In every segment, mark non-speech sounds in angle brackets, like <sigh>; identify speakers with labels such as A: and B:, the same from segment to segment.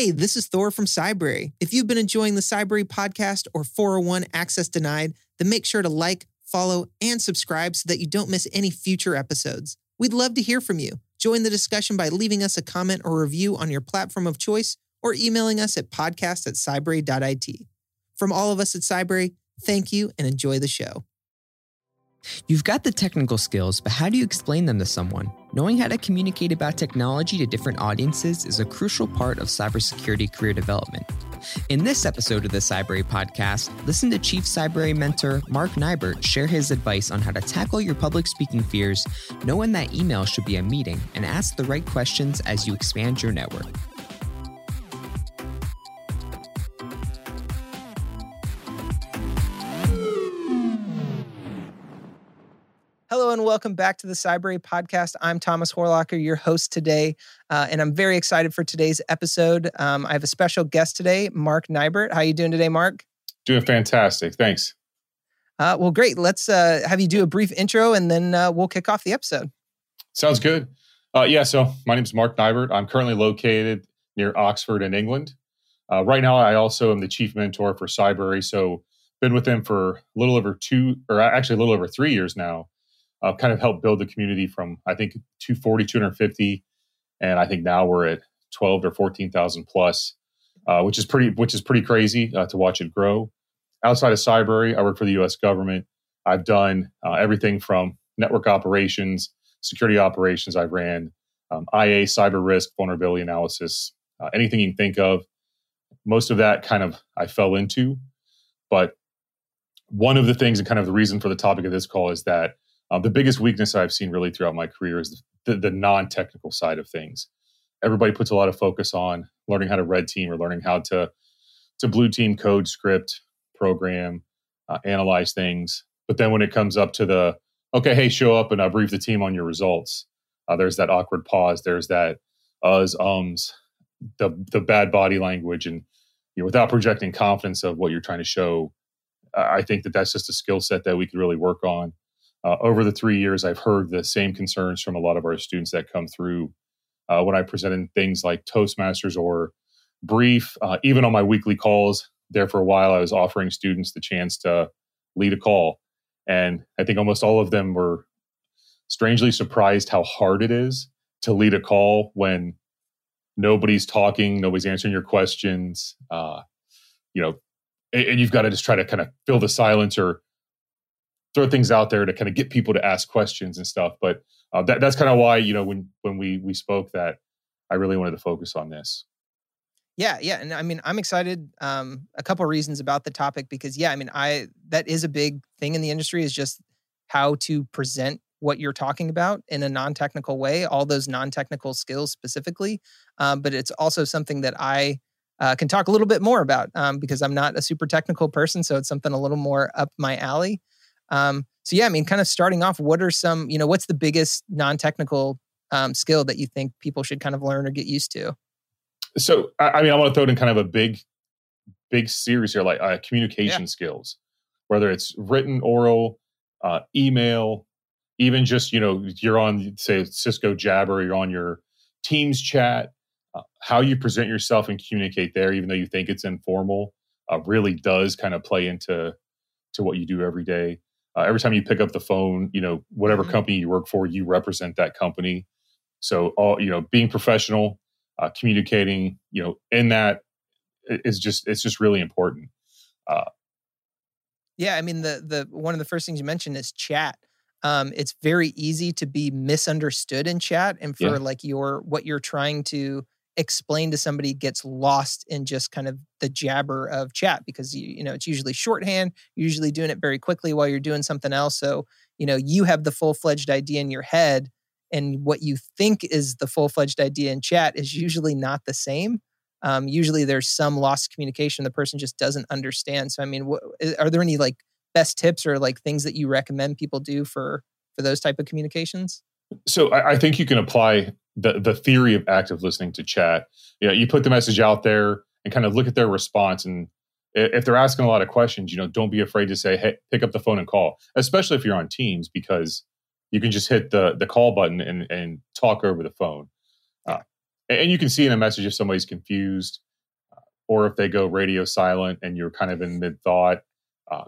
A: Hey, this is Thor from Cybrary. If you've been enjoying the Cybrary podcast or 401 Access Denied, then make sure to like, follow, and subscribe so that you don't miss any future episodes. We'd love to hear from you. Join the discussion by leaving us a comment or review on your platform of choice or emailing us at podcast at cybrary.it. From all of us at Cybrary, thank you and enjoy the show.
B: You've got the technical skills, but how do you explain them to someone? Knowing how to communicate about technology to different audiences is a crucial part of cybersecurity career development. In this episode of the Cybrary podcast, listen to Chief Cybrary mentor Mark Nibert share his advice on how to tackle your public speaking fears, know when that email should be a meeting, and ask the right questions as you expand your network.
A: Hello and welcome back to the Cybrary podcast. I'm Thomas Horlocker, your host today, uh, and I'm very excited for today's episode. Um, I have a special guest today, Mark Nibert. How are you doing today, Mark?
C: Doing fantastic. Thanks.
A: Uh, well, great. Let's uh, have you do a brief intro, and then uh, we'll kick off the episode.
C: Sounds good. Uh, yeah. So my name is Mark Nibert. I'm currently located near Oxford in England. Uh, right now, I also am the chief mentor for Cybrary. So been with them for a little over two, or actually a little over three years now uh, kind of helped build the community from I think 240, 250, and I think now we're at 12 or 14,000 plus, uh, which is pretty which is pretty crazy uh, to watch it grow. Outside of Cybrary, I work for the U.S. government. I've done uh, everything from network operations, security operations. I ran um, IA, cyber risk, vulnerability analysis, uh, anything you can think of. Most of that kind of I fell into, but one of the things and kind of the reason for the topic of this call is that uh, the biggest weakness I've seen really throughout my career is the, the non technical side of things. Everybody puts a lot of focus on learning how to red team or learning how to to blue team code, script, program, uh, analyze things. But then when it comes up to the okay, hey, show up and I brief the team on your results. Uh, there's that awkward pause. There's that uhs, ums, the the bad body language, and you know, without projecting confidence of what you're trying to show. I think that that's just a skill set that we could really work on uh, over the three years, I've heard the same concerns from a lot of our students that come through uh, when I presented things like Toastmasters or Brief. Uh, even on my weekly calls, there for a while, I was offering students the chance to lead a call. And I think almost all of them were strangely surprised how hard it is to lead a call when nobody's talking, nobody's answering your questions. Uh, you know, and, and you've got to just try to kind of fill the silence or throw things out there to kind of get people to ask questions and stuff. But uh, that, that's kind of why you know when when we we spoke that I really wanted to focus on this.
A: Yeah, yeah, and I mean I'm excited. Um, a couple reasons about the topic because yeah, I mean I that is a big thing in the industry is just how to present what you're talking about in a non-technical way, all those non-technical skills specifically. Um, but it's also something that I uh, can talk a little bit more about um, because I'm not a super technical person, so it's something a little more up my alley. Um, so yeah, I mean, kind of starting off, what are some, you know, what's the biggest non-technical um, skill that you think people should kind of learn or get used to?
C: So, I mean, I want to throw it in kind of a big, big series here, like uh, communication yeah. skills, whether it's written, oral, uh, email, even just you know, you're on say Cisco Jabber, you're on your Teams chat. Uh, how you present yourself and communicate there, even though you think it's informal, uh, really does kind of play into to what you do every day. Uh, every time you pick up the phone, you know, whatever mm-hmm. company you work for, you represent that company. So, all you know, being professional, uh, communicating, you know, in that is just it's just really important. Uh,
A: yeah, I mean, the the one of the first things you mentioned is chat. Um, it's very easy to be misunderstood in chat, and for yeah. like your what you're trying to explain to somebody gets lost in just kind of the jabber of chat because you, you know it's usually shorthand usually doing it very quickly while you're doing something else. So you know you have the full-fledged idea in your head and what you think is the full-fledged idea in chat is usually not the same. Um, usually there's some lost communication the person just doesn't understand. So i mean are there any like best tips or like things that you recommend people do for for those type of communications?
C: So I, I think you can apply the the theory of active listening to chat. You know, you put the message out there and kind of look at their response and if they're asking a lot of questions, you know, don't be afraid to say, "Hey, pick up the phone and call." Especially if you're on Teams, because you can just hit the the call button and and talk over the phone. Uh, and you can see in a message if somebody's confused. or if they go radio silent and you're kind of in mid thought. Uh,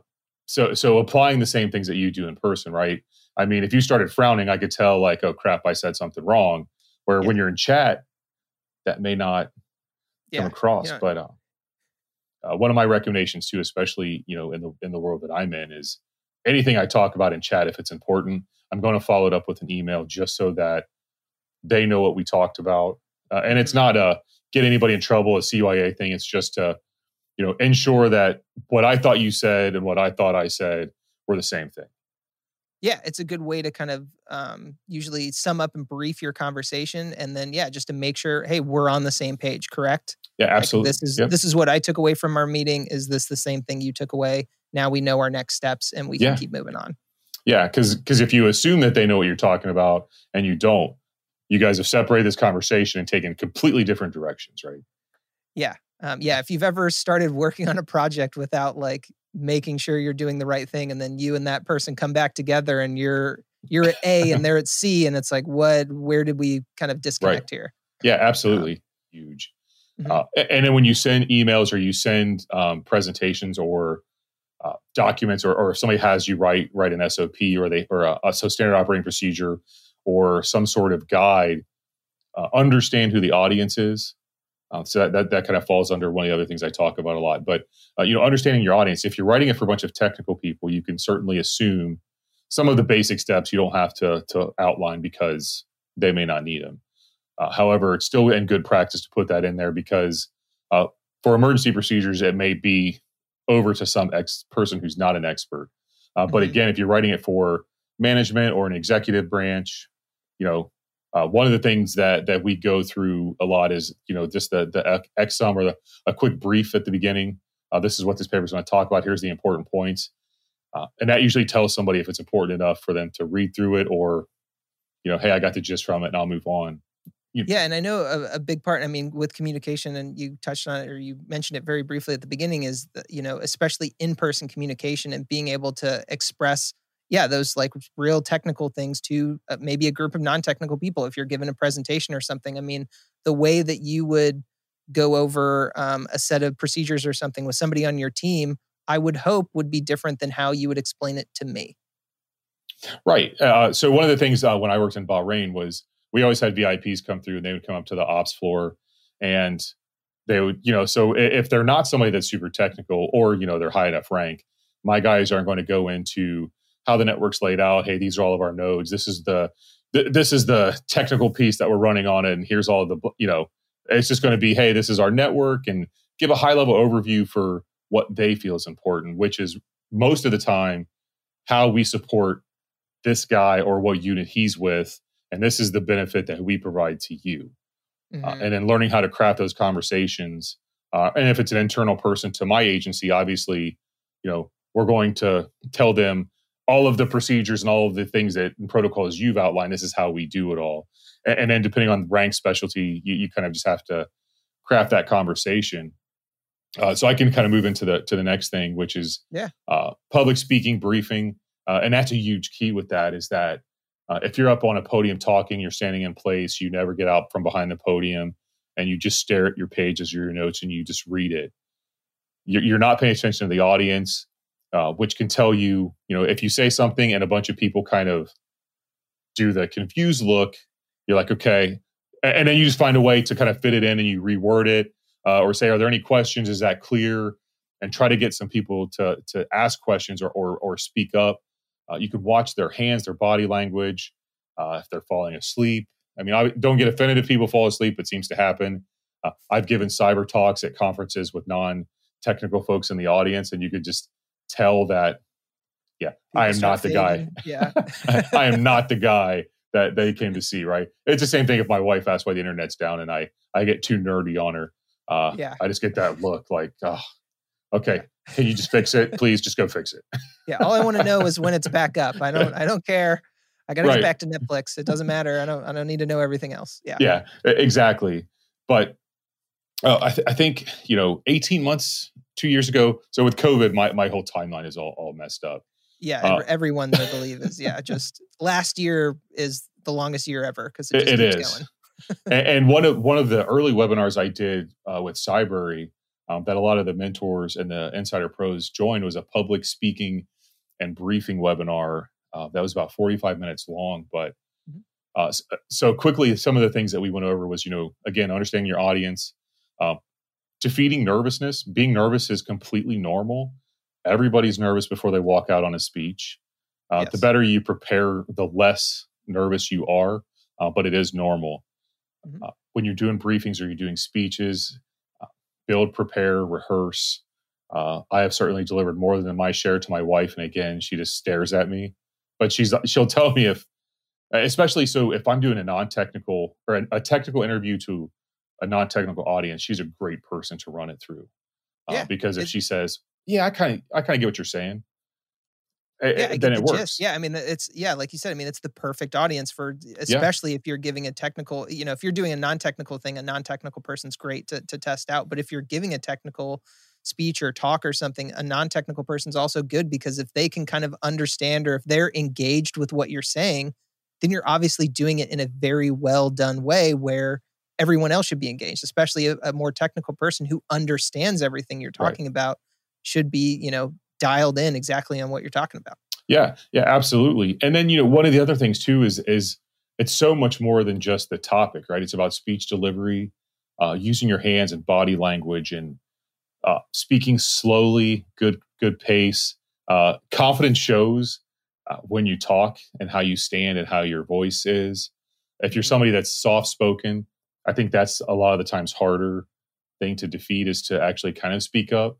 C: so so applying the same things that you do in person, right? I mean, if you started frowning, I could tell like, oh crap, I said something wrong. Where yeah. when you're in chat, that may not yeah. come across. Yeah. But uh, uh, one of my recommendations too, especially you know in the in the world that I'm in, is anything I talk about in chat, if it's important, I'm going to follow it up with an email just so that they know what we talked about. Uh, and it's not a get anybody in trouble, a CYA thing. It's just to you know ensure that what I thought you said and what I thought I said were the same thing
A: yeah, it's a good way to kind of um, usually sum up and brief your conversation, and then yeah, just to make sure, hey, we're on the same page, correct?
C: Yeah, absolutely.
A: Like, this is yep. this is what I took away from our meeting. Is this the same thing you took away? Now we know our next steps, and we yeah. can keep moving on.
C: Yeah, because because if you assume that they know what you're talking about and you don't, you guys have separated this conversation and taken completely different directions, right?
A: Yeah, um, yeah. If you've ever started working on a project without like making sure you're doing the right thing and then you and that person come back together and you're you're at A and <laughs> they're at C and it's like what where did we kind of disconnect right. here?
C: Yeah, absolutely. Um, Huge. Mm-hmm. Uh, and then when you send emails or you send um, presentations or uh, documents or, or if somebody has you write write an SOP or they or a, a so standard operating procedure or some sort of guide, uh, understand who the audience is. Uh, so that, that, that kind of falls under one of the other things I talk about a lot. But uh, you know, understanding your audience. If you're writing it for a bunch of technical people, you can certainly assume some of the basic steps you don't have to to outline because they may not need them. Uh, however, it's still in good practice to put that in there because uh, for emergency procedures, it may be over to some ex person who's not an expert. Uh, but mm-hmm. again, if you're writing it for management or an executive branch, you know, uh, one of the things that that we go through a lot is you know just the the XSUM or the, a quick brief at the beginning. Uh, this is what this paper is going to talk about. Here's the important points, uh, and that usually tells somebody if it's important enough for them to read through it or you know, hey, I got the gist from it, and I'll move on.
A: You, yeah, and I know a, a, big part. I mean, with communication, and you touched on it or you mentioned it very briefly at the beginning, is that, you know, especially in person communication and being able to express yeah, those like real technical things to uh, maybe a group of non technical people. If you're given a presentation or something, I mean, the way that you would go over um, a set of procedures or something with somebody on your team, I would hope would be different than how you would explain it to me.
C: Right. Uh, so one of the things uh, when I worked in Bahrain was we always had VIPs come through and they would come up to the ops floor and they would, you know, so if they're not somebody that's super technical or, you know, they're high enough rank, my guys aren't going to go into how the network's laid out. Hey, these are all of our nodes. This is the th- this is the technical piece that we're running on it, and here's all the you know. It's just going to be, hey, this is our network, and give a high level overview for what they feel is important, which is most of the time how we support this guy or what unit he's with, and this is the benefit that we provide to you. Uh, mm-hmm. Uh, and then learning how to craft those conversations. Uh, and if it's an internal person to my agency, obviously, you know, we're going to tell them all of the procedures and all of the things that and protocols you've outlined. This is how we do it all. And, and then depending on rank specialty, you, you, kind of just have to craft that conversation. Uh, so I can kind of move into the to the next thing, which is
A: yeah,
C: uh, public speaking briefing, uh, and that's a huge key with that. Is that uh, if you're up on a podium talking, you're standing in place, you never get out from behind the podium, and you just stare at your pages or your notes and you just read it. You're, you're not paying attention to the audience uh, which can tell you, you know, if you say something and a bunch of people kind of do the confused look, you're like, okay. And then you just find a way to kind of fit it in and you reword it uh, or say, are there any questions? Is that clear? And try to get some people to, to ask questions or, or, or speak up. Uh, you can watch their hands, their body language, uh, if they're falling asleep. I mean, I don't get offended if people fall asleep. It seems to happen. Uh, I've given cyber talks at conferences with non technical folks in the audience, and you could just tell that yeah i am not the guy.
A: yeah.
C: I, <laughs> I, am not the guy that they came to see right? It's the same thing if my wife asks why the internet's down and i i get too nerdy on her. Uh yeah. I just get that look like oh okay can you just fix it? Please just go fix it.
A: Yeah all i want to know is when it's back up. I don't <laughs> i don't care. I gotta right. get back to netflix. It doesn't matter. I don't i don't need to know everything else. Yeah.
C: Yeah exactly. But uh, I, th- I think you know 18 months two years ago. So with COVID, my, my whole timeline is all, all messed up.
A: Yeah, uh, everyone's I believe is yeah. Just <laughs> last year is the longest year ever because it,
C: it is. and, and, one of one of the early webinars I did uh, with Cybrary, um, that a lot of the mentors and the insider pros joined was a public speaking and briefing webinar uh, that was about 45 minutes long. But mm-hmm. uh, so quickly, some of the things that we went over was, you know, again, understanding your audience, uh, defeating nervousness. Being nervous is completely normal. Everybody's nervous before they walk out on a speech. Uh, yes. The better you prepare, the less nervous you are, uh, but it is normal. Mm-hmm. Uh, when you're doing briefings or you're doing speeches, build, prepare, rehearse. I have certainly delivered more than my share to my wife, and again, she just stares at me but she's <laughs> she'll tell me if especially so if i'm doing a non-technical or a, a technical interview to a non-technical audience she's a great person to run it through uh, yeah, because if she says yeah i kind of i kind of get what you're saying yeah, then it the works. Gist.
A: Yeah, I mean, it's yeah, like you said. I mean, it's the perfect audience for, especially yeah. if you're giving a technical. You know, if you're doing a non-technical thing, a non-technical person's great to to test out. But if you're giving a technical speech or talk or something, a non technical person's also good because if they can kind of understand or if they're engaged with what you're saying, then you're obviously doing it in a very well done way where everyone else should be engaged, especially a, a more technical person who understands everything you're talking right. about should be, you know, dialed in exactly on what you're talking about.
C: Yeah, yeah, absolutely. And then, you know, one of the other things too is is it's so much more than just the topic, right? It's about speech delivery, uh, using your hands and body language and uh, speaking slowly, good good pace. Uh, confidence shows uh, when you talk and how you stand and how your voice is. If you're somebody that's soft spoken, I think that's a lot of the times harder thing to defeat is to actually kind of speak up.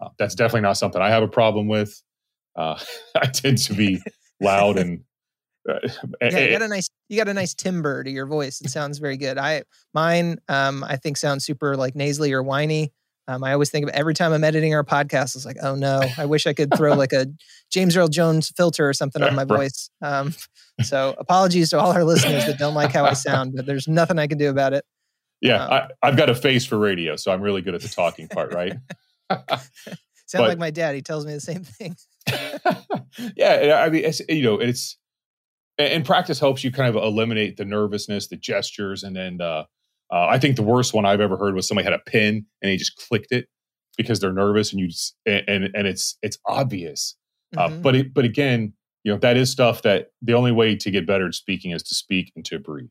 C: Uh, that's definitely not something I have a problem with. Uh, <laughs> I tend to be loud and
A: uh, yeah, you got a nice you got a nice timbre to your voice. It sounds very good. I mine um I think sounds super like nasally or whiny. Um, I always think of every time I'm editing our podcast, it's like, oh no, I wish I could throw like a <laughs> James Earl Jones filter or something on my voice. Um, so apologies to all our listeners that don't like how I sound, but there's nothing I can do about it.
C: Yeah, um, I, have got a face for radio, so I'm really good at the talking part, right? <laughs> <laughs>
A: Sounds like my dad. He tells me the same thing.
C: yeah, I mean, it's, you know, it's and practice helps you kind of eliminate the nervousness, the gestures, and then uh, uh, I think the worst one I've ever heard was somebody had a pin and he just clicked it because they're nervous and you just, and and it's it's obvious. Uh, mm-hmm. Uh, but it, but again, you know that is stuff that the only way to get better at speaking is to speak and to brief.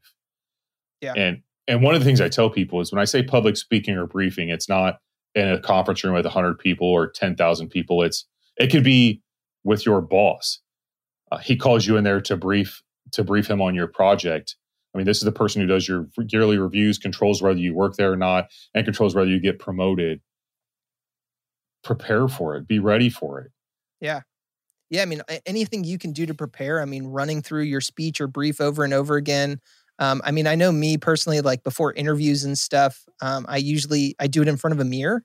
C: Yeah. And and one of the things I tell people is when I say public speaking or briefing, it's not in a conference room with hundred people or ten thousand people. It's it could be with your boss. Uh, he calls you in there to brief to brief him on your project I mean, this is the person who does your yearly reviews, controls whether you work there or not, and controls whether you get promoted. Prepare for it. Be ready for it.
A: Yeah. Yeah. I mean, anything you can do to prepare. I mean, running through your speech or brief over and over again. Um, I mean, I know me personally, like before interviews and stuff, um, I usually I do it in front of a mirror.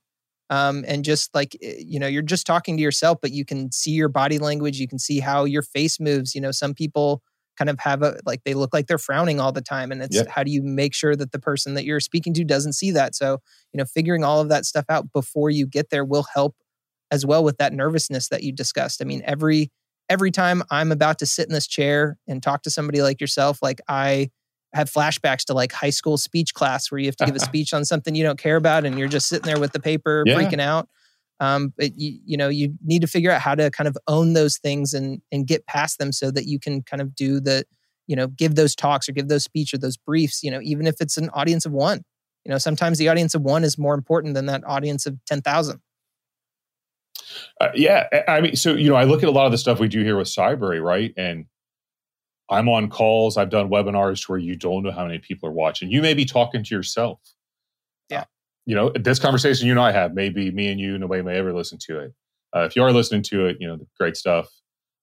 A: Um, and just like eh, you know you're just talking to yourself but you can see your body language you can see how your face moves you know some people kind of have a like they look like they're frowning all the time and it's yep. how do you make sure that the person that you're speaking to doesn't see that so you know figuring all of that stuff out before you get there will help as well with that nervousness that you discussed i mean every every time i'm about to sit in this chair and talk to somebody like yourself like i have flashbacks to like high school speech class where you have to give a <laughs> speech on something you don't care about and you're just sitting there with the paper yeah. freaking out um, but you, you know you need to figure out how to kind of own those things and and get past them so that you can kind of do the you know give those talks or give those speech or those briefs you know even if it's an audience of one. You know sometimes the audience of one is more important than that audience of 10,000
C: uh, yeah i mean so you know i look at a lot of the stuff we do here with cybrary right? And i'm on calls i've done webinars where you don't know how many people are watching. You may be talking to yourself you know, this conversation you and I have, maybe me and you, nobody may ever listen to it. Uh, if you are listening to it, you know, great stuff.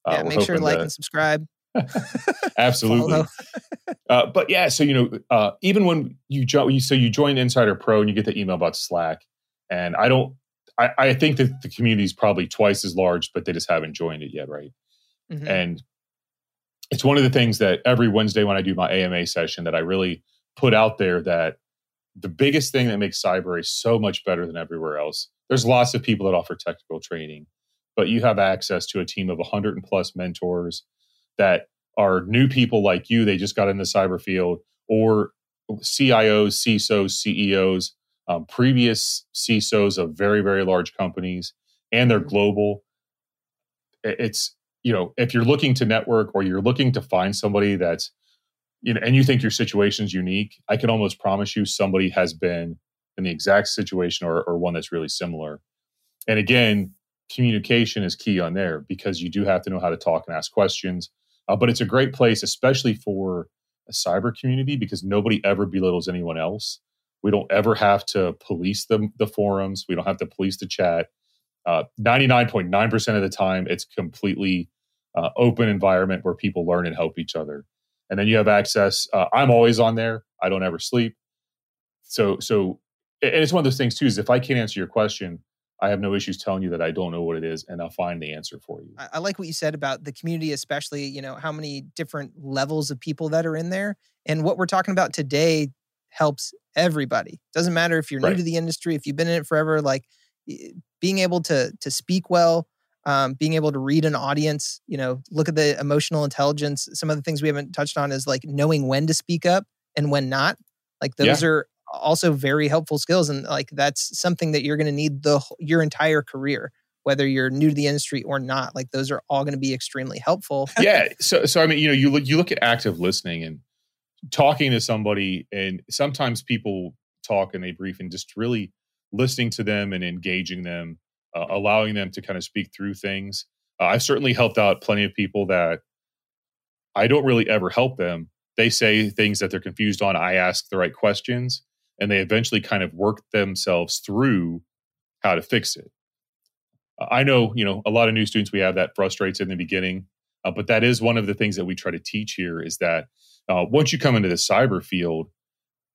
A: Uh, yeah, make sure to like and subscribe. <laughs> <laughs>
C: Absolutely. <laughs> uh, but yeah, so you know, uh, even when you join, so you join Insider Pro and you get the email about Slack, and I don't, I, I think that the community is probably twice as large, but they just haven't joined it yet, right? Mm-hmm. And it's one of the things that every Wednesday when I do my AMA session that I really put out there that the biggest thing that makes Cybrary so much better than everywhere else. There's lots of people that offer technical training, but you have access to a team of 100 and plus mentors that are new people like you. They just got in the cyber field, or CIOs, CISOs, CEOs um, previous CISOs of very, very large companies, and they're mm-hmm. global. It's, you know, if you're looking to network or you're looking to find somebody that's, you know, and you think your situation's unique, I can almost promise you somebody has been in the exact situation or, or one that's really similar. And again, communication is key on there because you do have to know how to talk and ask questions. Uh, but it's a great place, especially for a cyber community, because nobody ever belittles anyone else. We don't ever have to police the, the forums. We don't have to police the chat. Uh, 99.9% of the time, it's completely uh, open environment where people learn and help each other. And then you have access. Uh, I'm always on there. I don't ever sleep. So, so, and it's one of those things too. Is if I can't answer your question, I have no issues telling you that I don't know what it is, and I'll find the answer for you.
A: I, I like what you said about the community, especially you know how many different levels of people that are in there, and what we're talking about today helps everybody. Doesn't matter if you're right. new to the industry, if you've been in it forever. Like being able to to speak well, um, being able to read an audience, you know, look at the emotional intelligence. Some of the things we haven't touched on is like knowing when to speak up and when not. Like those yeah. are also very helpful skills and like that's something that you're going to need the your entire career whether you're new to the industry or not like those are all going to be extremely helpful <laughs>
C: yeah so so i mean you know you look you look at active listening and talking to somebody and sometimes people talk and they brief and just really listening to them and engaging them uh, allowing them to kind of speak through things uh, i've certainly helped out plenty of people that i don't really ever help them they say things that they're confused on i ask the right questions and they eventually kind of work themselves through how to fix it. I know, you know, a lot of new students we have that frustrates in the beginning, uh, but that is one of the things that we try to teach here is that uh, once you come into the cyber field,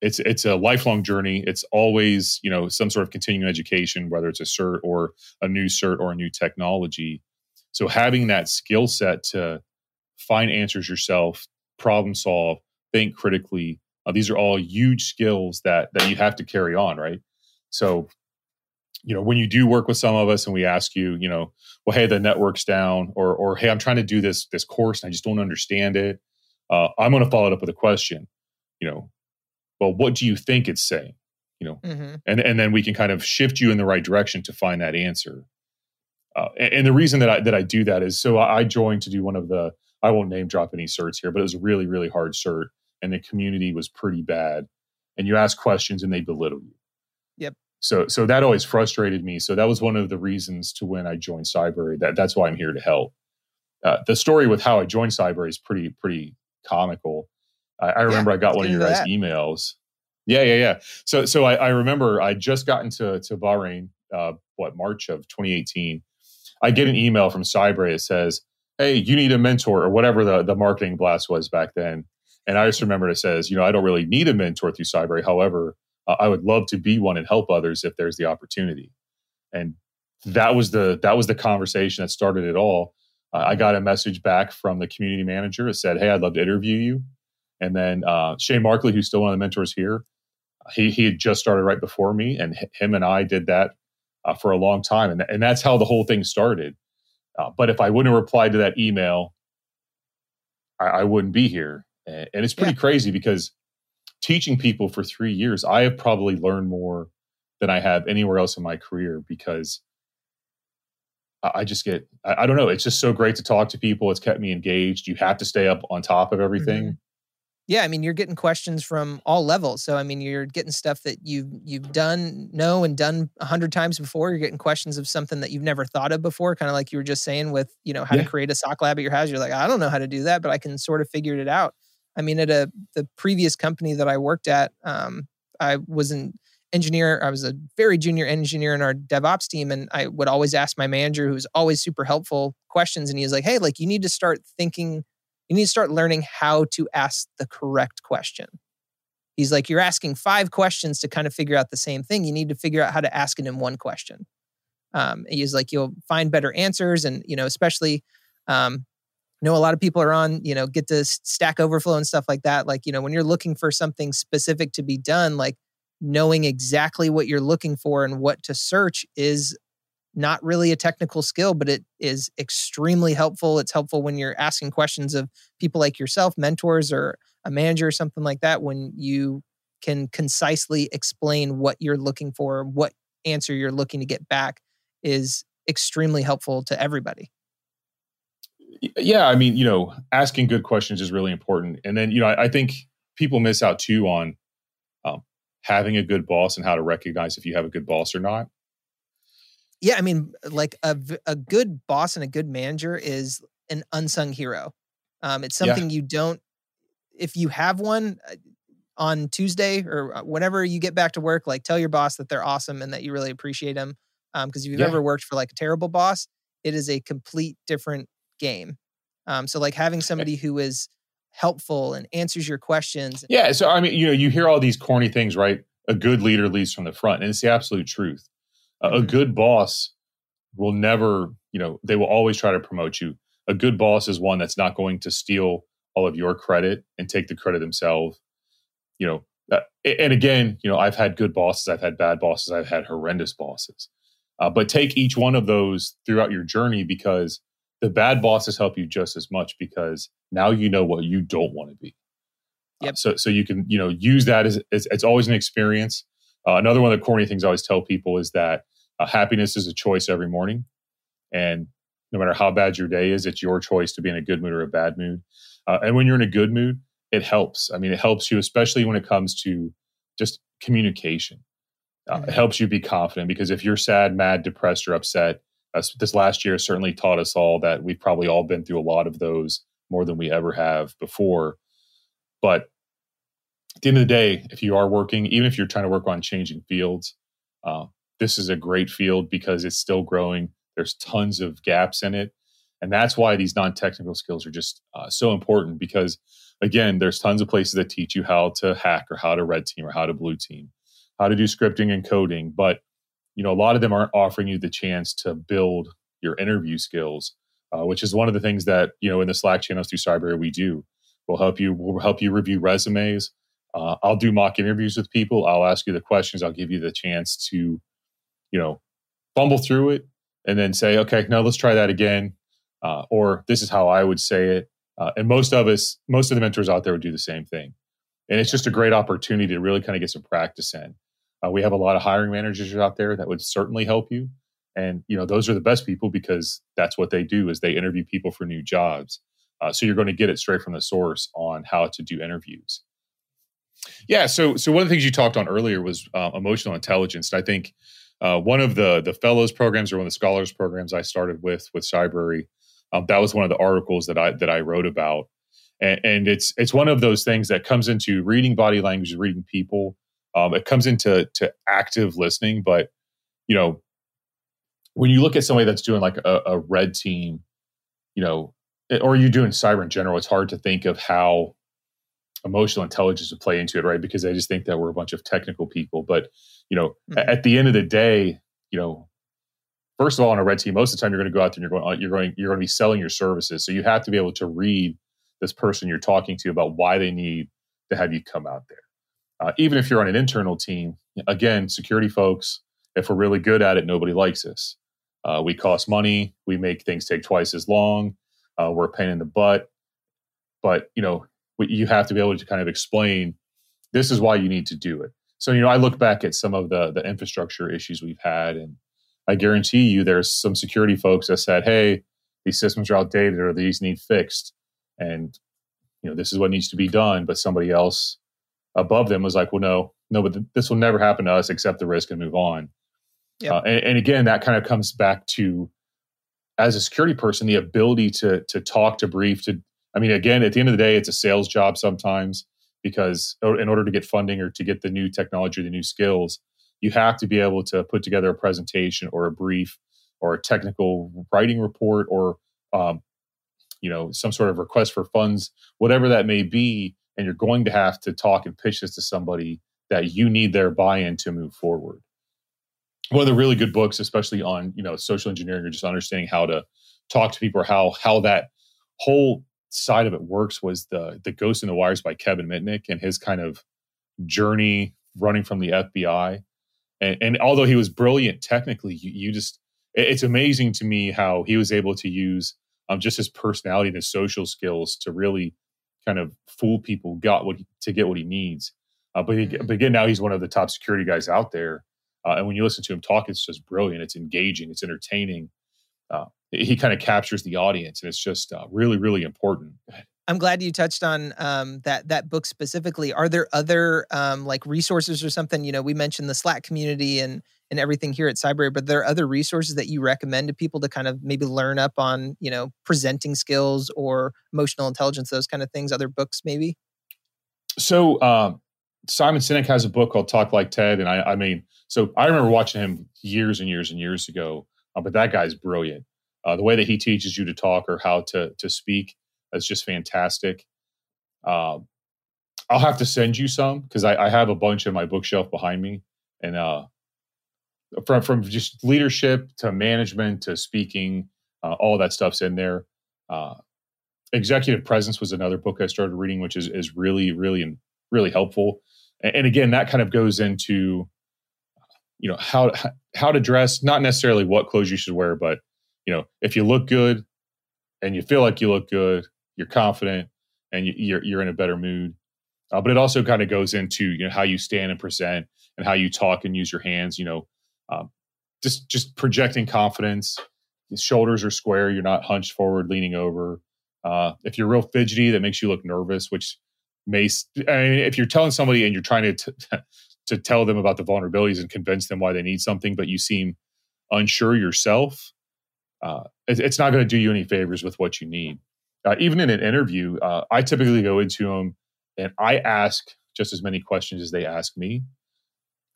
C: it's it's a lifelong journey. It's always, you know, some sort of continuing education, whether it's a cert or a new cert or a new technology. So having that skill set to find answers yourself, problem solve, think critically, uh, these are all huge skills that that you have to carry on, right? So, you know, when you do work with some of us and we ask you, you know, well, hey, the network's down, or or hey, I'm trying to do this this course and I just don't understand it. Uh, I'm going to follow it up with a question. You know, well, what do you think it's saying? You know, mm-hmm. and and then we can kind of shift you in the right direction to find that answer. Uh, and, and, the reason that I that I do that is so I joined to do one of the I won't name drop any certs here, but it was a really really hard cert and the community was pretty bad and you ask questions and they belittle you
A: yep
C: so so that always frustrated me so that was one of the reasons to when i joined Cybrary that that's why i'm here to help uh, the story with how i joined Cybrary is pretty pretty comical i, I remember yeah, i got one of your guys emails yeah yeah yeah so so I, I, remember i just gotten to to bahrain uh, what march of 2018 i get an email from Cybrary It says hey you need a mentor or whatever the, the marketing blast was back then and I just remember it says, you know, I don't really need a mentor through Cybrary. However, uh, I would love to be one and help others if there's the opportunity. And that was the that was the conversation that started it all. Uh, I got a message back from the community manager It said, "Hey, I'd love to interview you." And then uh, Shane Markley, who's still one of the mentors here, he he had just started right before me, and him and I did that uh, for a long time, and and that's how the whole thing started. Uh, but if I wouldn't have replied to that email, I, I wouldn't be here and it's pretty yeah. crazy because teaching people for three years, I have probably learned more than I have anywhere else in my career because I just get, I, don't know, it's just so great to talk to people. It's kept me engaged. You have to stay up on top of everything. Mm-hmm.
A: Yeah, I mean, you're getting questions from all levels. So, I mean, you're getting stuff that you've you've done, know, and done a hundred times before. You're getting questions of something that you've never thought of before, kind of like you were just saying with, you know, how yeah. to create a SOC lab at your house. You're like, I don't know how to do that, but I can sort of figure it out. I mean, at a the previous company that I worked at, um, I was an engineer. I was a very junior engineer in our DevOps team, and I would always ask my manager, who was always super helpful, questions. And he was like, "Hey, like you need to start thinking. You need to start learning how to ask the correct question." He's like, "You're asking five questions to kind of figure out the same thing. You need to figure out how to ask it in one question." Um, he's like, "You'll find better answers, and you know, especially." Um, know a lot of people are on you know get to stack overflow and stuff like that like you know when you're looking for something specific to be done like knowing exactly what you're looking for and what to search is not really a technical skill but it is extremely helpful it's helpful when you're asking questions of people like yourself mentors or a manager or something like that when you can concisely explain what you're looking for, what answer you're looking to get back is extremely helpful to everybody.
C: Yeah, I mean, you know, asking good questions is really important. And then, you know, I, I think people miss out too on um, having a good boss and how to recognize if you have a good boss or not.
A: Yeah, I mean, like a a good boss and a good manager is an unsung hero. Um, it's something yeah. you don't. If you have one uh, on Tuesday or uh, whenever you get back to work, like tell your boss that they're awesome and that you really appreciate them. Because um, if you've yeah. ever worked for like a terrible boss, it is a complete different game. Um, so like having somebody who is helpful and answers your questions.
C: Yeah. So I mean, you know, you hear all these corny things, right? A good leader leads from the front, and it's the absolute truth. Mm-hmm. A good boss will never, you know, they will always try to promote you. A good boss is one that's not going to steal all of your credit and take the credit themselves. You know, uh, and again, you know, I've had good bosses, I've had bad bosses, I've had horrendous bosses. Uh, but take each one of those throughout your journey because the bad bosses help you just as much because now you know what you don't want to be. Uh, yep. Uh, so, so you can you know use that as, as it's always an experience. Uh, another one of the corny things I always tell people is that uh, happiness is a choice every morning, and no matter how bad your day is, it's your choice to be in a good mood or a bad mood. Uh, and when you're in a good mood, it helps. I mean, it helps you, especially when it comes to just communication. Uh, mm-hmm. It helps you be confident because if you're sad, mad, depressed, or upset, uh, this last year certainly taught us all that we've probably all been through a lot of those more than we ever have before. But at the end of the day, if you are working, even if you're trying to work on changing fields, uh, this is a great field because it's still growing. There's tons of gaps in it. And that's why these non technical skills are just uh, so important because, again, there's tons of places that teach you how to hack or how to red team or how to blue team, how to do scripting and coding. But you know, a lot of them aren't offering you the chance to build your interview skills, uh, which is one of the things that you know in the Slack channels through Cybrary we do. We'll help you. We'll help you review resumes. Uh, I'll do mock interviews with people. I'll ask you the questions. I'll give you the chance to, you know, fumble through it and then say, okay, now let's try that again. Uh, or this is how I would say it. Uh, and most of us, most of the mentors out there would do the same thing. And it's just a great opportunity to really kind of get some practice in. Uh, we have a lot of hiring managers out there that would certainly help you. And you know those are the best people because that's what they do is they interview people for new jobs. Uh, so you're going to get it straight from the source on how to do interviews. Yeah. So so one of the things you talked on earlier was uh, emotional intelligence. And I think uh, one of the the fellows programs or one of the scholars programs I started with with Cybrary, um, that was one of the articles that I that I wrote about. And, and it's it's one of those things that comes into reading body language, reading people, um, it comes into to active listening, but you know, when you look at somebody that's doing like a, a red team, you know, or you're doing cyber in general, it's hard to think of how emotional intelligence to play into it, right? Because I just think that we're a bunch of technical people. But you know, mm-hmm. at the end of the day, you know, first of all, on a red team, most of the time you're going to go out there and you're going, you're going, you're going to be selling your services. So you have to be able to read this person you're talking to about why they need to have you come out there uh, even if you're on an internal team, again, security folks, if we're really good at it, nobody likes us. Uh, we cost money. We make things take twice as long. Uh, we're a pain in the butt. But you know, you have to be able to kind of explain this is why you need to do it. So you know, I look back at some of the the infrastructure issues we've had, and I guarantee you, there's some security folks that said, "Hey, these systems are outdated or these need fixed," and you know, this is what needs to be done. But somebody else above them was like, well, no, no, but th- this will never happen to us. Accept the risk and move on. Yep. Uh, and, and, again, that kind of comes back to as a security person, the ability to to talk, to brief, to I mean, again, at the end of the day, it's a sales job sometimes because in order to get funding or to get the new technology, the new skills, you have to be able to put together a presentation or a brief or a technical writing report or um, you know some sort of request for funds, whatever that may be and you're going to have to talk and pitch this to somebody that you need their buy-in to move forward. One of the really good books especially on you know social engineering or just understanding how to talk to people or how how that whole side of it works was the the ghost in the wires by kevin mitnick and his kind of journey running from the fbi and, and although he was brilliant technically you, you just it's amazing to me how he was able to use um, just his personality and his social skills to really kind of fool people got what he, to get what he needs. Uh, but, he, mm-hmm. but again, now he's one of the top security guys out there. Uh, and when you listen to him talk, it's just brilliant. It's engaging. It's entertaining. Uh, he kind of captures the audience, and it's just uh, really, really important.
A: I'm glad you touched on um, that that book specifically. Are there other um, like resources or something? You know, we mentioned the Slack community and and everything here at Cybrary, but there are other resources that you recommend to people to kind of maybe learn up on, you know, presenting skills or emotional intelligence, those kind of things. Other books, maybe.
C: So uh, Simon Sinek has a book called Talk Like TED, and I, I mean, so I remember watching him years and years and years ago. Uh, but that guy's brilliant. Uh, the way that he teaches you to talk or how to to speak is just fantastic. Uh, I'll have to send you some because I, I, have a bunch in my bookshelf behind me, and uh, from from just leadership to management to speaking, uh, all that stuff's in there. Uh, Executive Presence was another book I started reading, which is is really really really helpful. And, and again, that kind of goes into you know how how to dress, not necessarily what clothes you should wear, but you know if you look good and you feel like you look good, you're confident, and you, you're you're in a better mood. Uh, but it also kind of goes into you know how you stand and present and how you talk and use your hands. You know, um, just just projecting confidence. Your shoulders are square. You're not hunched forward, leaning over. Uh, if you're real fidgety, that makes you look nervous, which may. I mean, if you're telling somebody and you're trying to t- <laughs> to tell them about the vulnerabilities and convince them why they need something, but you seem unsure yourself, uh, it's not going to do you any favors with what you need. Uh, even in an interview, uh, I typically go into them and I ask just as many questions as they ask me.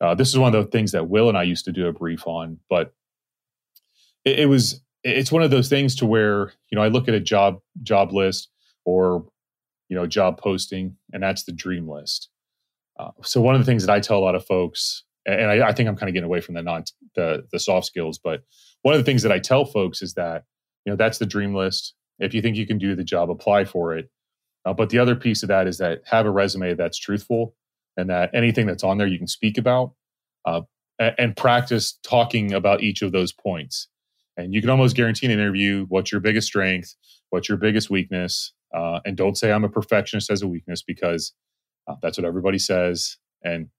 C: Uh, this is one of the things that Will and I used to do a brief on, but it, it was it's one of those things to where you know I look at a job job list or you know job posting, and that's the dream list. Uh, so one of the things that I tell a lot of folks, and I, I think I'm kind of getting away from the non the the soft skills, but one of the things that I tell folks is that you know that's the dream list. If you think you can do the job, apply for it. Uh, but the other piece of that is that have a resume that's truthful and that anything that's on there you can speak about uh, and practice talking about each of those points. And you can almost guarantee an interview what's your biggest strength, what's your biggest weakness. Uh, and don't say I'm a perfectionist as a weakness because uh, that's what everybody says. And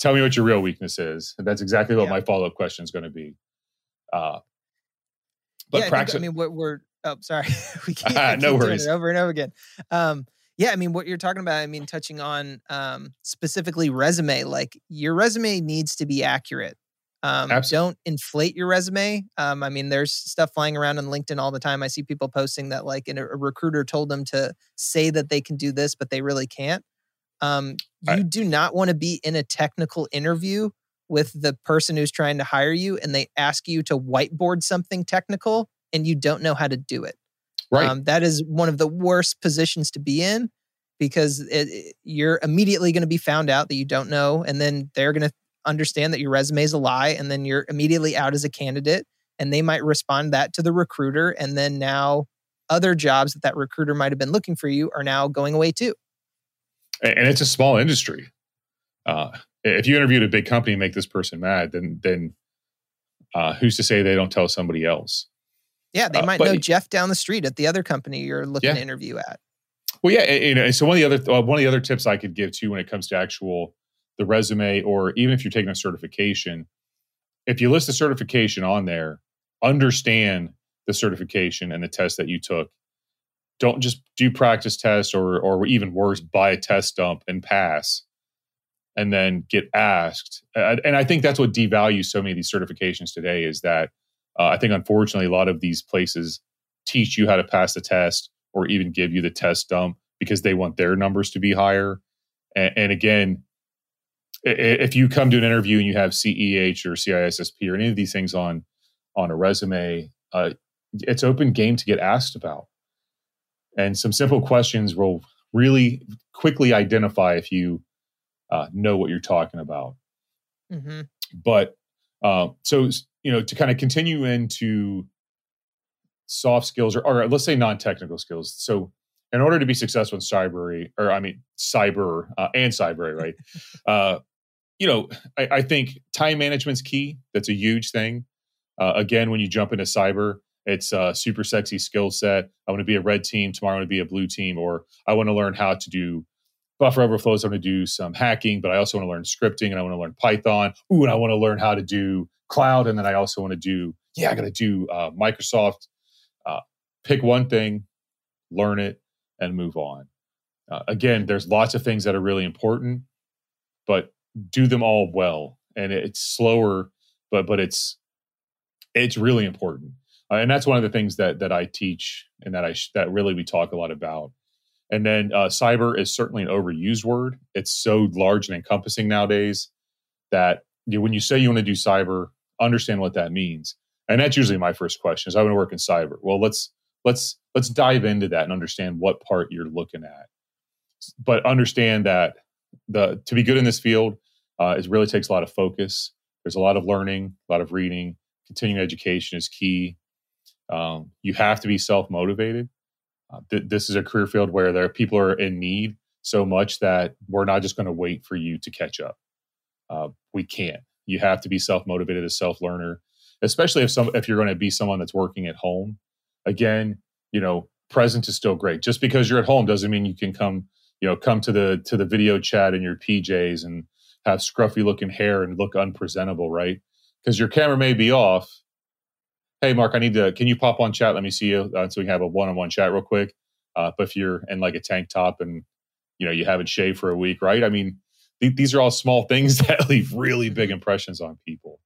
C: tell me what your real weakness is. And that's exactly what yeah. my follow up question is going to be. Uh,
A: but yeah, practice. I, think, I mean, what we're oh, sorry, <laughs> we can't, <laughs> uh, no worries. over and over again. Um, yeah, I mean, what you're talking about. I mean, touching on um, specifically resume. Like your resume needs to be accurate. Um, don't inflate your resume. Um, I mean, there's stuff flying around on LinkedIn all the time. I see people posting that like a, a recruiter told them to say that they can do this, but they really can't. Um, you I, do not want to be in a technical interview with the person who's trying to hire you and they ask you to whiteboard something technical and you don't know how to do it.
C: Right. Um,
A: that is one of the worst positions to be in because it, it, you're immediately going to be found out that you don't know. And then they're going to understand that your resume is a lie and then you're immediately out as a candidate and they might respond that to the recruiter and then now other jobs that that recruiter might have been looking for you are now going away too
C: and it's a small industry uh, if you interviewed a big company and make this person mad then then uh, who's to say they don't tell somebody else
A: yeah they uh, might uh, know jeff down the street at the other company you're looking yeah. to interview at
C: well yeah you know so one of the other uh, one of the other tips i could give too when it comes to actual the resume, or even if you're taking a certification, if you list the certification on there, understand the certification and the test that you took. Don't just do practice tests or or even worse, buy a test dump and pass and then get asked. And I think that's what devalues so many of these certifications today is that uh, I think unfortunately a lot of these places teach you how to pass the test or even give you the test dump because they want their numbers to be higher. And, and again, if you come to an interview and you have CEH or CISSP or any of these things on on a resume, uh, it's open game to get asked about. And some simple questions will really quickly identify if you uh, know what you're talking about. Mm-hmm. But uh, so you know to kind of continue into soft skills or, or let's say non-technical skills. So in order to be successful in cyber or I mean cyber uh, and cyber, right? <laughs> uh, you know, I, I, think time management's key. That's a huge thing. Uh, again, when you jump into cyber, it's a super sexy skill set. I want to be a red team tomorrow. I want to be a blue team, or I want to learn how to do Buffer overflows. I'm going to do some hacking, but I also want to learn scripting and I want to learn Python. Ooh, and I want to learn how to do cloud. And then I also want to do, yeah, I got to do uh, Microsoft. Uh, pick one thing, learn it, and move on. Uh, again, there's lots of things that are really important, but do them all well. And it's slower, but but it's it's really important. Uh, and that's one of the things that that I teach and that I sh- that really we talk a lot about. And then uh, cyber is certainly an overused word. It's so large and encompassing nowadays that you know, when you say you want to do cyber, understand what that means. And that's usually my first question: is I want to work in cyber. Well, let's let's let's dive into that and understand what part you're looking at. But understand that the to be good in this field, uh, it really takes a lot of focus. There's a lot of learning, a lot of reading. Continuing education is key. Um, you have to be self motivated. Uh, th- this is a career field where there people are in need so much that we're not just going to wait for you to catch up. Uh, we can't. You have to be self motivated, a self learner, especially if some if you're going to be someone that's working at home. Again, you know, present is still great. Just because you're at home doesn't mean you can come, you know, come to the to the video chat in your PJs and have scruffy looking hair and look unpresentable, right? Because your camera may be off, hey mark i need to can you pop on chat? Let me see you uh, so we can have a one-on-one chat real quick. Uh, but if you're in like a tank top and you know you haven't shaved for a week right? I mean th- these are all small things <laughs> that leave really big mm-hmm. impressions on people.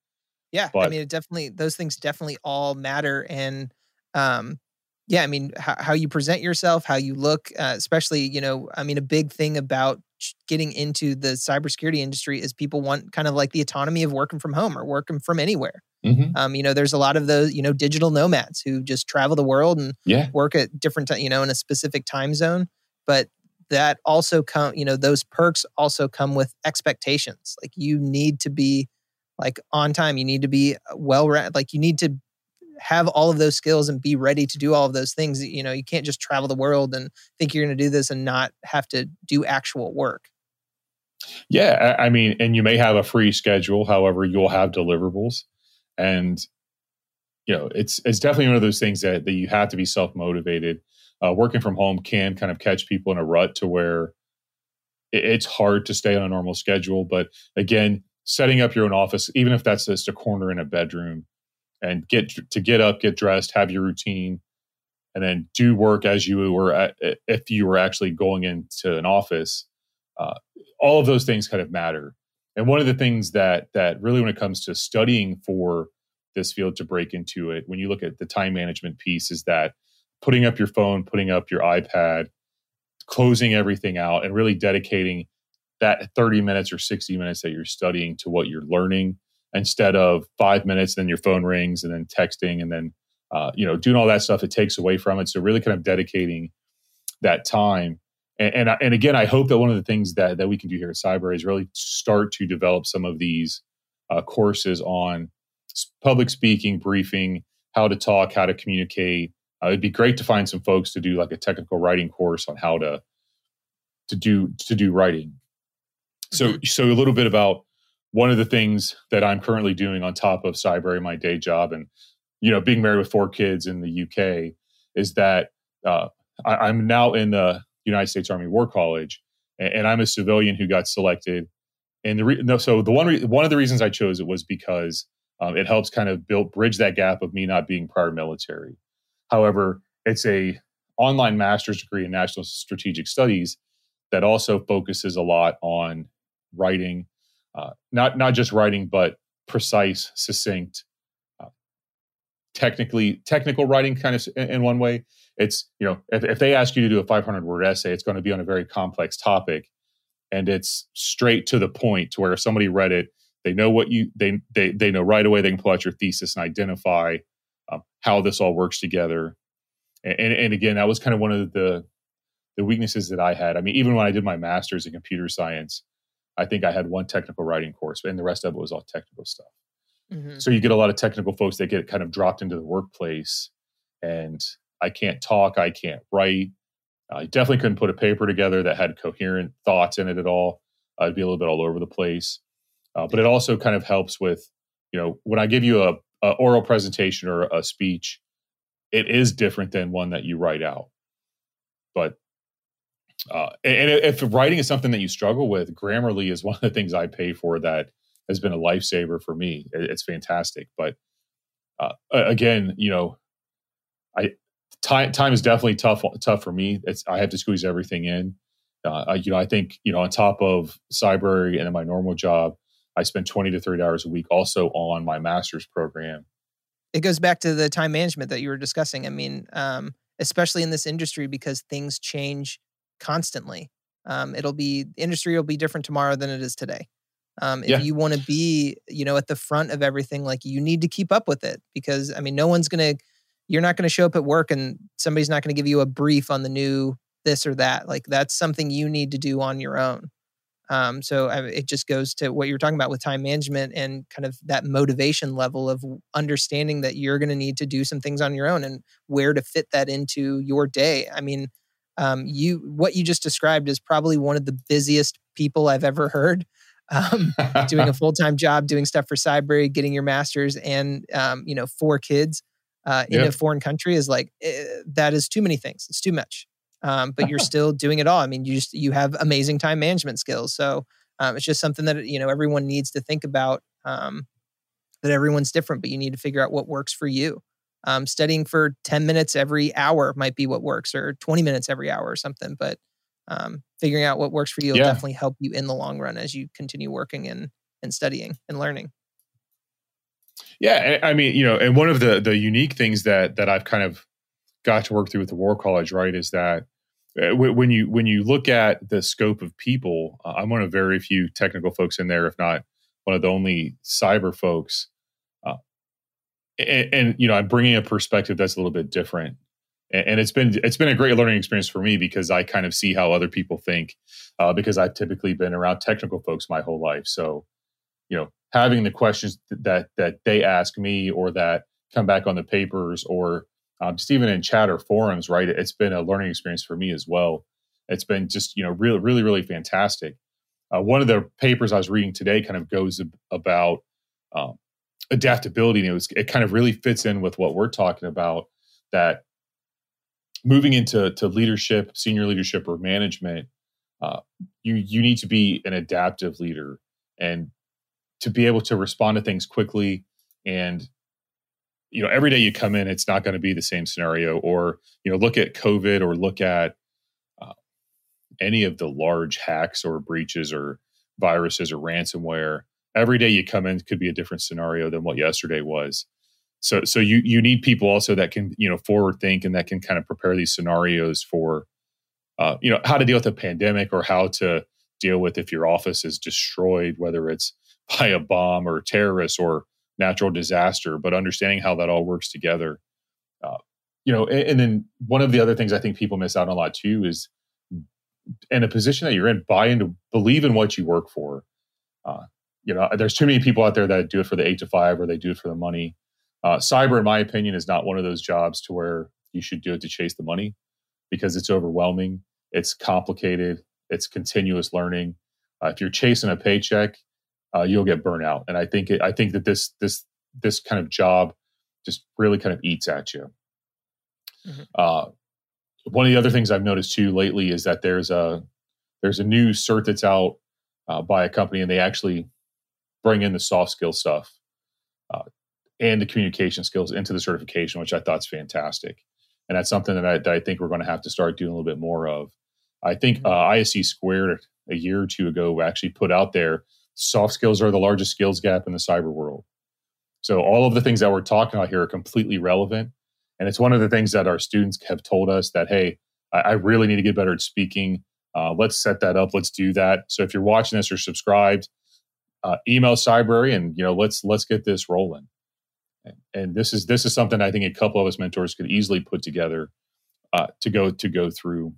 A: Yeah but, i mean it definitely those things definitely all matter and um yeah i mean how, how you present yourself how you look uh, especially you know i mean a big thing about getting into the cybersecurity industry is people want kind of like the autonomy of working from home or working from anywhere Mm-hmm. Um, you know, there's a lot of those, you know, digital nomads who just travel the world and yeah. work at different, you know, in a specific time zone. But that also come, you know, those perks also come with expectations. Like you need to be like on time. You need to be uh, well, like you need to have all of those skills and be ready to do all of those things. You know, you can't just travel the world and think you're going to do this and not have to do actual work.
C: Yeah, I mean, and you may have a free schedule. However, you'll have deliverables and you know it's it's definitely one of those things that, that you have to be self-motivated uh, working from home can kind of catch people in a rut to where it, it's hard to stay on a normal schedule but again setting up your own office even if that's just a corner in a bedroom and get to get up get dressed have your routine and then do work as you were at, if you were actually going into an office uh, all of those things kind of matter. And one of the things that that really when it comes to studying for this field to break into it, when you look at the time management piece, is that putting up your phone, putting up your iPad, closing everything out, and really dedicating that 30 minutes or 60 minutes that you're studying to what you're learning instead of five minutes, then your phone rings and then texting and then uh, you know doing all that stuff. It takes away from it. So really kind of dedicating that time and, and, and again, I hope that one of the things that that we can do here at Cybrary is really start to develop some of these uh, courses on public speaking, briefing, how to talk, how to communicate. Uh, it'd be great to find some folks to do like a technical writing course on how to to do to do writing. So mm-hmm. so a little bit about one of the things that I'm currently doing on top of Cybrary, my day job, and you know being married with four kids in the UK, is that uh, I, am now in the United States Army War College, and, and I'm a civilian who got selected. And the re- no, so the one re- one of the reasons I chose it was because um, it helps kind of build bridge that gap of me not being prior military. However, it's a online master's degree in national strategic studies that also focuses a lot on writing, uh, not not just writing, but precise, succinct, uh, technically technical writing, kind of in, in one way, it's you know if, if they ask you to do a 500 word essay it's going to be on a very complex topic and it's straight to the point to where if somebody read it they know what you they they, they know right away they can pull out your thesis and identify um, how this all works together. And, and, and again that was kind of one of the the weaknesses that i had. I mean even when i did my master's in computer science i think i had one technical writing course and the rest of it was all technical stuff mm-hmm. so you get a lot of technical folks that get kind of dropped into the workplace and I can't talk, I can't write. I definitely couldn't put a paper together that had coherent thoughts in it at all. I'd be a little bit all over the place. Uh, but it also kind of helps with, you know, when I give you a, a oral presentation or a speech, it is different than one that you write out. But uh, and if writing is something that you struggle with, Grammarly is one of the things I pay for that has been a lifesaver for me. It's fantastic. But uh, again, you know, I time time is definitely tough tough for me. It's I have to squeeze everything in. Uh, I, you know, I think you know on top of Cybrary and my normal job, I spend twenty to thirty hours a week also on my master's program.
A: It goes back to the time management that you were discussing. I mean, um, especially in this industry because things change constantly. Um, it'll be industry will be different tomorrow than it is today. Um, if yeah. you want to be, you know, at the front of everything, like you need to keep up with it because I mean, no one's gonna, you're not gonna show up at work and somebody's not gonna give you a brief on the new this or that. Like that's something you need to do on your own. Um, so I, it just goes to what you're talking about with time management and kind of that motivation level of understanding that you're going to need to do some things on your own and where to fit that into your day. I mean, um, you what you just described is probably one of the busiest people I've ever heard. Um, doing a <laughs> full time job, doing stuff for Cybrary, getting your master's, and um, you know, four kids uh, in a foreign country is like eh, that is too many things. It's too much. Um, but you're <laughs> still doing it all. I mean, you just you have amazing time management skills. So um, it's just something that you know everyone needs to think about. Um, that everyone's different, but you need to figure out what works for you um, studying for 10 minutes every hour might be what works or 20 minutes every hour or something but um, figuring out what works for you will definitely help you in the long run as you continue working and, and studying and learning.
C: Yeah i mean you know and one of the the unique things that that i've kind of got to work through with the war college right is that uh, when you when you look at the scope of people uh, i'm one of very few technical folks in there if not one of the only cyber folks and, and, you know i'm bringing a perspective that's a little bit different. And, and, it's been it's been a great learning experience for me because i kind of see how other people think uh, because i've typically been around technical folks my whole life. So you know having the questions that that they ask me or that come back on the papers or um, just even in chat or forums right it's been a learning experience for me as well. It's been just you know really really really fantastic. Uh, one of the papers i was reading today kind of goes about um, adaptability and it was it kind of really fits in with what we're talking about that moving into to leadership senior leadership or management uh, you you need to be an adaptive leader and to be able to respond to things quickly and you know every day you come in it's not going to be the same scenario or you know look at covid or look at uh, any of the large hacks or breaches or viruses or ransomware every day you come in could be a different scenario than what yesterday was. So so you you need people also that can you know forward think and that can kind of prepare these scenarios for uh, you know how to deal with a pandemic or how to deal with if your office is destroyed whether it's <laughs> by a bomb or terrorists or natural disaster but understanding how that all works together uh, you know and, and, then one of the other things i think people miss out on a lot too is in a position that you're in buy into believe in what you work for uh, you know, there's too many people out there that do it for the eight to five or they do it for the money. Uh, cyber, in my opinion, is not one of those jobs to where you should do it to chase the money because it's overwhelming, it's complicated, it's continuous learning. Uh, if you're chasing a paycheck, uh, you'll get burnout. And I think it, I think that this this this kind of job just really kind of eats at you. Mm-hmm. Uh, one of the other things I've noticed too lately is that there's a there's a new cert that's out uh, by a company, and they actually bring in the soft skill stuff uh, and the communication skills into the certification, which I thought is fantastic. And that's something that I, that I think we're going to have to start doing a little bit more of. I think mm-hmm. uh, ISC Squared a year or two ago actually put out there soft skills are the largest skills gap in the cyber world. So all of the things that we're talking about here are completely relevant. And it's one of the things that our students have told us that, hey, I, I really need to get better at speaking. Uh, let's set that up. Let's do that. So if you're watching this or subscribed, uh, email Cybrary and you know let's let's get this rolling. And, this is this is something I think a couple of us mentors could easily put together uh, to go to go through.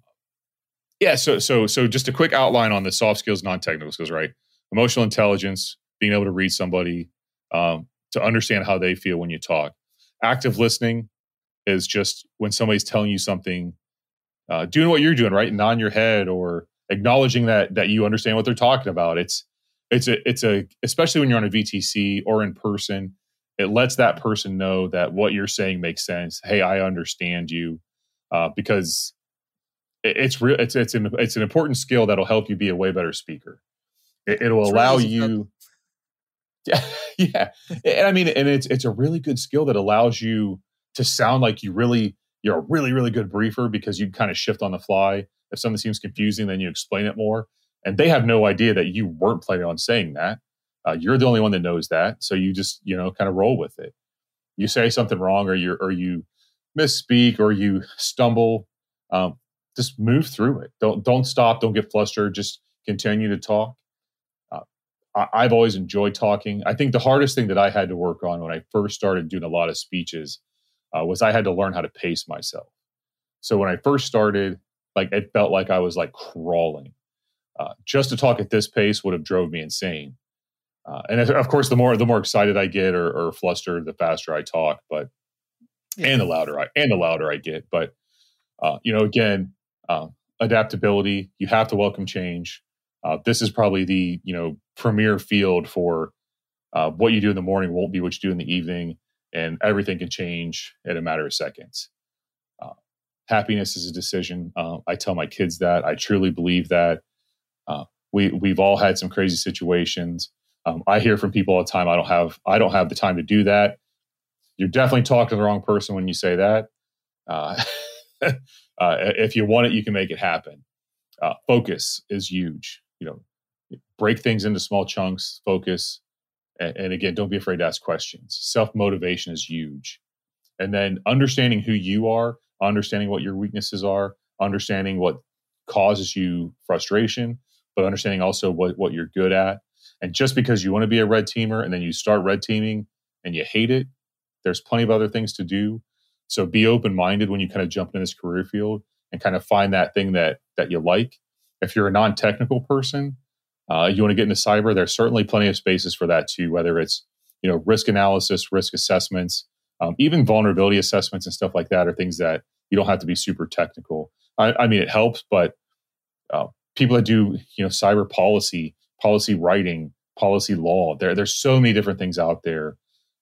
C: Yeah, so so so just a quick outline on the soft skills, non-technical skills, right? Emotional intelligence, being able to read somebody, um, to understand how they feel when you talk. Active listening is just when somebody's telling you something, uh, doing what you're doing, right? Nod your head or acknowledging that that you understand what they're talking about. It's it's a it's a especially when you're on a VTC or in person, it lets that person know that what you're saying makes sense. Hey, I understand you, uh, because it's real. It's it's an it's an important skill that'll help you be a way better speaker. It, will allow you. Yeah, <laughs> yeah, and I mean, and it's it's a really good skill that allows you to sound like you really you're a really really good briefer because you kind of shift on the fly. If something seems confusing, then you explain it more, and they have no idea that you weren't planning on saying that. Uh, you're the only one that knows that, so you just you know kind of roll with it. You say something wrong, or you or you misspeak, or you stumble. Um, just move through it. Don't don't stop. Don't get flustered. Just continue to talk. Uh, I, have always enjoyed talking. I think the hardest thing that I had to work on when I first started doing a lot of speeches uh, was I had to learn how to pace myself. So when I first started, like it felt like I was like crawling. Uh, just to talk at this pace would have drove me insane. Uh, and of course, the more the more excited I get or, or flustered, the faster I talk. But yeah. and the louder I and the louder I get. But uh, you know, again, uh, adaptability. You have to welcome change. Uh, this is probably the you know premier field for uh, what you do in the morning won't be what you do in the evening, and everything can change in a matter of seconds. Uh, happiness is a decision. Uh, I tell my kids that. I truly believe that. Uh, we we've all had some crazy situations. Um, I hear from people all the time. I don't have I don't have the time to do that. You're definitely talking to the wrong person when you say that. uh, <laughs> if you want it, you can make it happen. Uh, focus is huge. You know, break things into small chunks. Focus, and, and again, don't be afraid to ask questions. Self motivation is huge, and then understanding who you are, understanding what your weaknesses are, understanding what causes you frustration, but understanding also what what you're good at. And just because you want to be a red teamer and then you start red teaming and you hate it, there's plenty of other things to do so be open minded when you kind of jump in this career field and kind of find that thing that that you like. If you're a non technical person, uh, you want to get into cyber. There's certainly plenty of spaces for that too. Whether it's you know risk analysis, risk assessments, um, even vulnerability assessments and stuff like that are things that you don't have to be super technical. I, I mean, it helps, but uh, people that do you know cyber policy, policy writing, policy law, there there's so many different things out there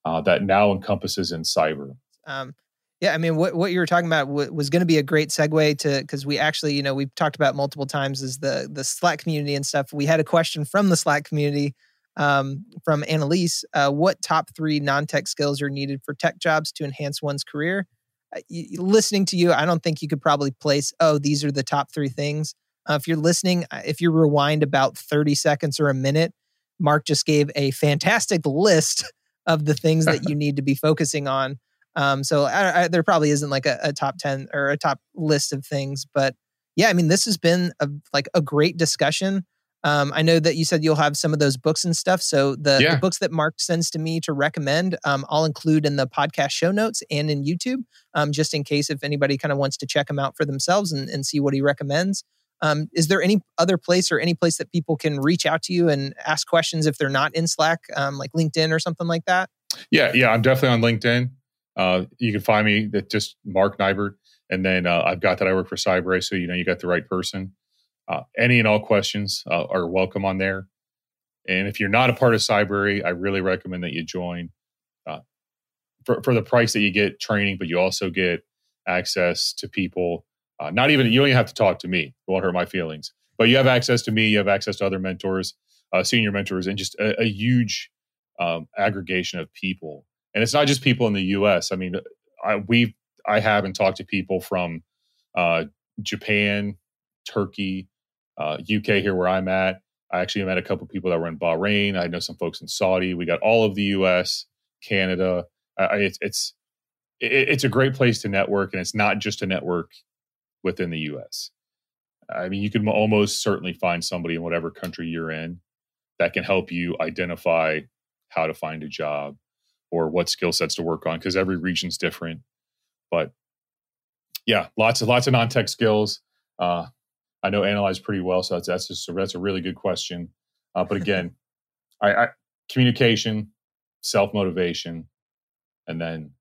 C: uh, that now encompasses in cyber. Um,
A: yeah, I mean, what what you were talking about w- was going to be a great segue to because we actually, you know, we've talked about multiple times is the the Slack community and stuff. We had a question from the Slack community um, from Annalise. Uh, what top three non tech skills are needed for tech jobs to enhance one's career? Uh, listening to you, I don't think you could probably place. Oh, these are the top three things. Uh, if you're listening, uh, if you rewind about thirty seconds or a minute, Mark just gave a fantastic list of the things that you <laughs> need to be focusing on. Um, so I, I, there probably isn't like a, a, top 10 or a top list of things, but yeah, I mean, this has been a, like a great discussion. Um, I know that you said you'll have some of those books and stuff. So the, yeah. the books that Mark sends to me to recommend, um, I'll include in the podcast show notes and in YouTube, um, just in case if anybody kind of wants to check them out for themselves and, and see what he recommends. Um, is there any other place or any place that people can reach out to you and ask questions if they're not in Slack, um, like LinkedIn or something like that?
C: Yeah, yeah, I'm definitely on LinkedIn. Uh, you can find me at just Mark Nibert. And then uh, I've got that I work for Cybrary, so you know you got the right person. Uh, any and all questions uh, are welcome on there. And if you're not a part of Cybrary, I really recommend that you join. Uh, for, for the price that you get training, but you also get access to people. Uh, not even you don't even have to talk to me; it won't hurt my feelings. But you have access to me. You have access to other mentors, uh, senior mentors, and just a, a huge um, aggregation of people and it's not just people in the U.S. I mean, I, we I haven't talked to people from uh, Japan, Turkey, uh, UK here where I'm at. I actually met a couple people that were in Bahrain. I know some folks in Saudi. We got all of the U.S., Canada. I, it's it's it's a great place to network, and it's not just a network within the U.S. I mean, you can almost certainly find somebody in whatever country you're in that can help you identify how to find a job or what skill sets to work on because every region's different. But yeah, lots of lots of non-tech skills. Uh, I know Annalise pretty well, so that's that's just that's a really good question. Uh, but again, <laughs> I, I, communication, self motivation, and then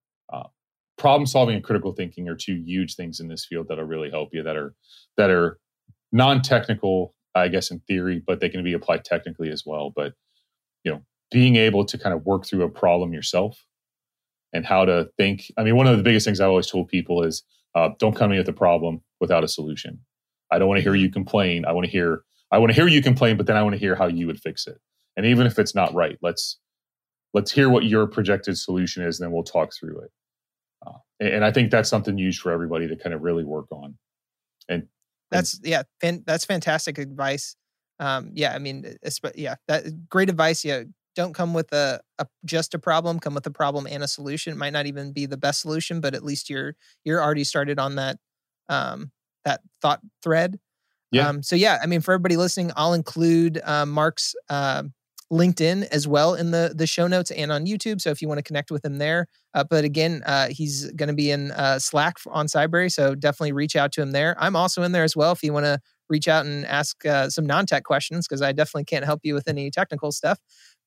C: problem solving and critical thinking are two huge things in this field that'll really help you. That are that are non technical, I guess, in theory, but they can be applied technically as well. But you know, being able to kind of work through a problem yourself and how to think. I mean, one of the biggest things I always told people is uh, don't come in with a problem without a solution. I don't want to hear you complain. I want to hear I want to hear you complain, but then I want to hear how you would fix it. And even if it's not right, let's let's hear what your projected solution is, and then we'll talk through it. Uh, and, and, I think that's something used for everybody to kind of really work on. And
A: that's yeah, fan, that's fantastic advice. Um, yeah, I mean, yeah, that great advice. Yeah, don't come with a, a, just a problem. Come with a problem and a solution. It might not even be the best solution, but at least you're you're already started on that um, that thought thread. Yeah. Um, so yeah, I mean, for everybody listening, I'll include uh, Mark's uh, LinkedIn as well in the the show notes and on YouTube. So if you want to connect with him there, uh, but again, uh, he's going to be in uh, Slack on Cybrary, so definitely reach out to him there. I'm also in there as well if you want to reach out and ask uh, some non tech questions because I definitely can't help you with any technical stuff.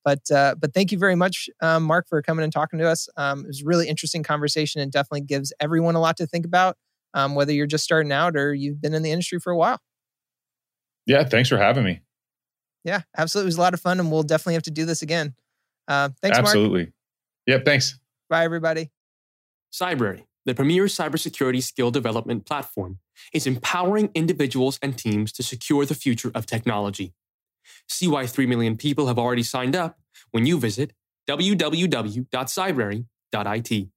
A: But uh, but thank you very much, um, Mark, for coming and talking to us. Um, it was really interesting conversation and definitely gives everyone a lot to think about, um, whether you're just starting out or you've been in the industry for a while.
C: Yeah, thanks for having me.
A: Yeah, absolutely. It was a lot of fun, and we'll definitely have to do this again. Uh, thanks, Mark.
C: absolutely.
A: Mark.
C: Yep, thanks.
A: Bye, everybody.
D: Cybrary, the premier cybersecurity skill development platform, is empowering individuals and teams to secure the future of technology. See why 3 million people have already signed up when you visit www.cybrary.it.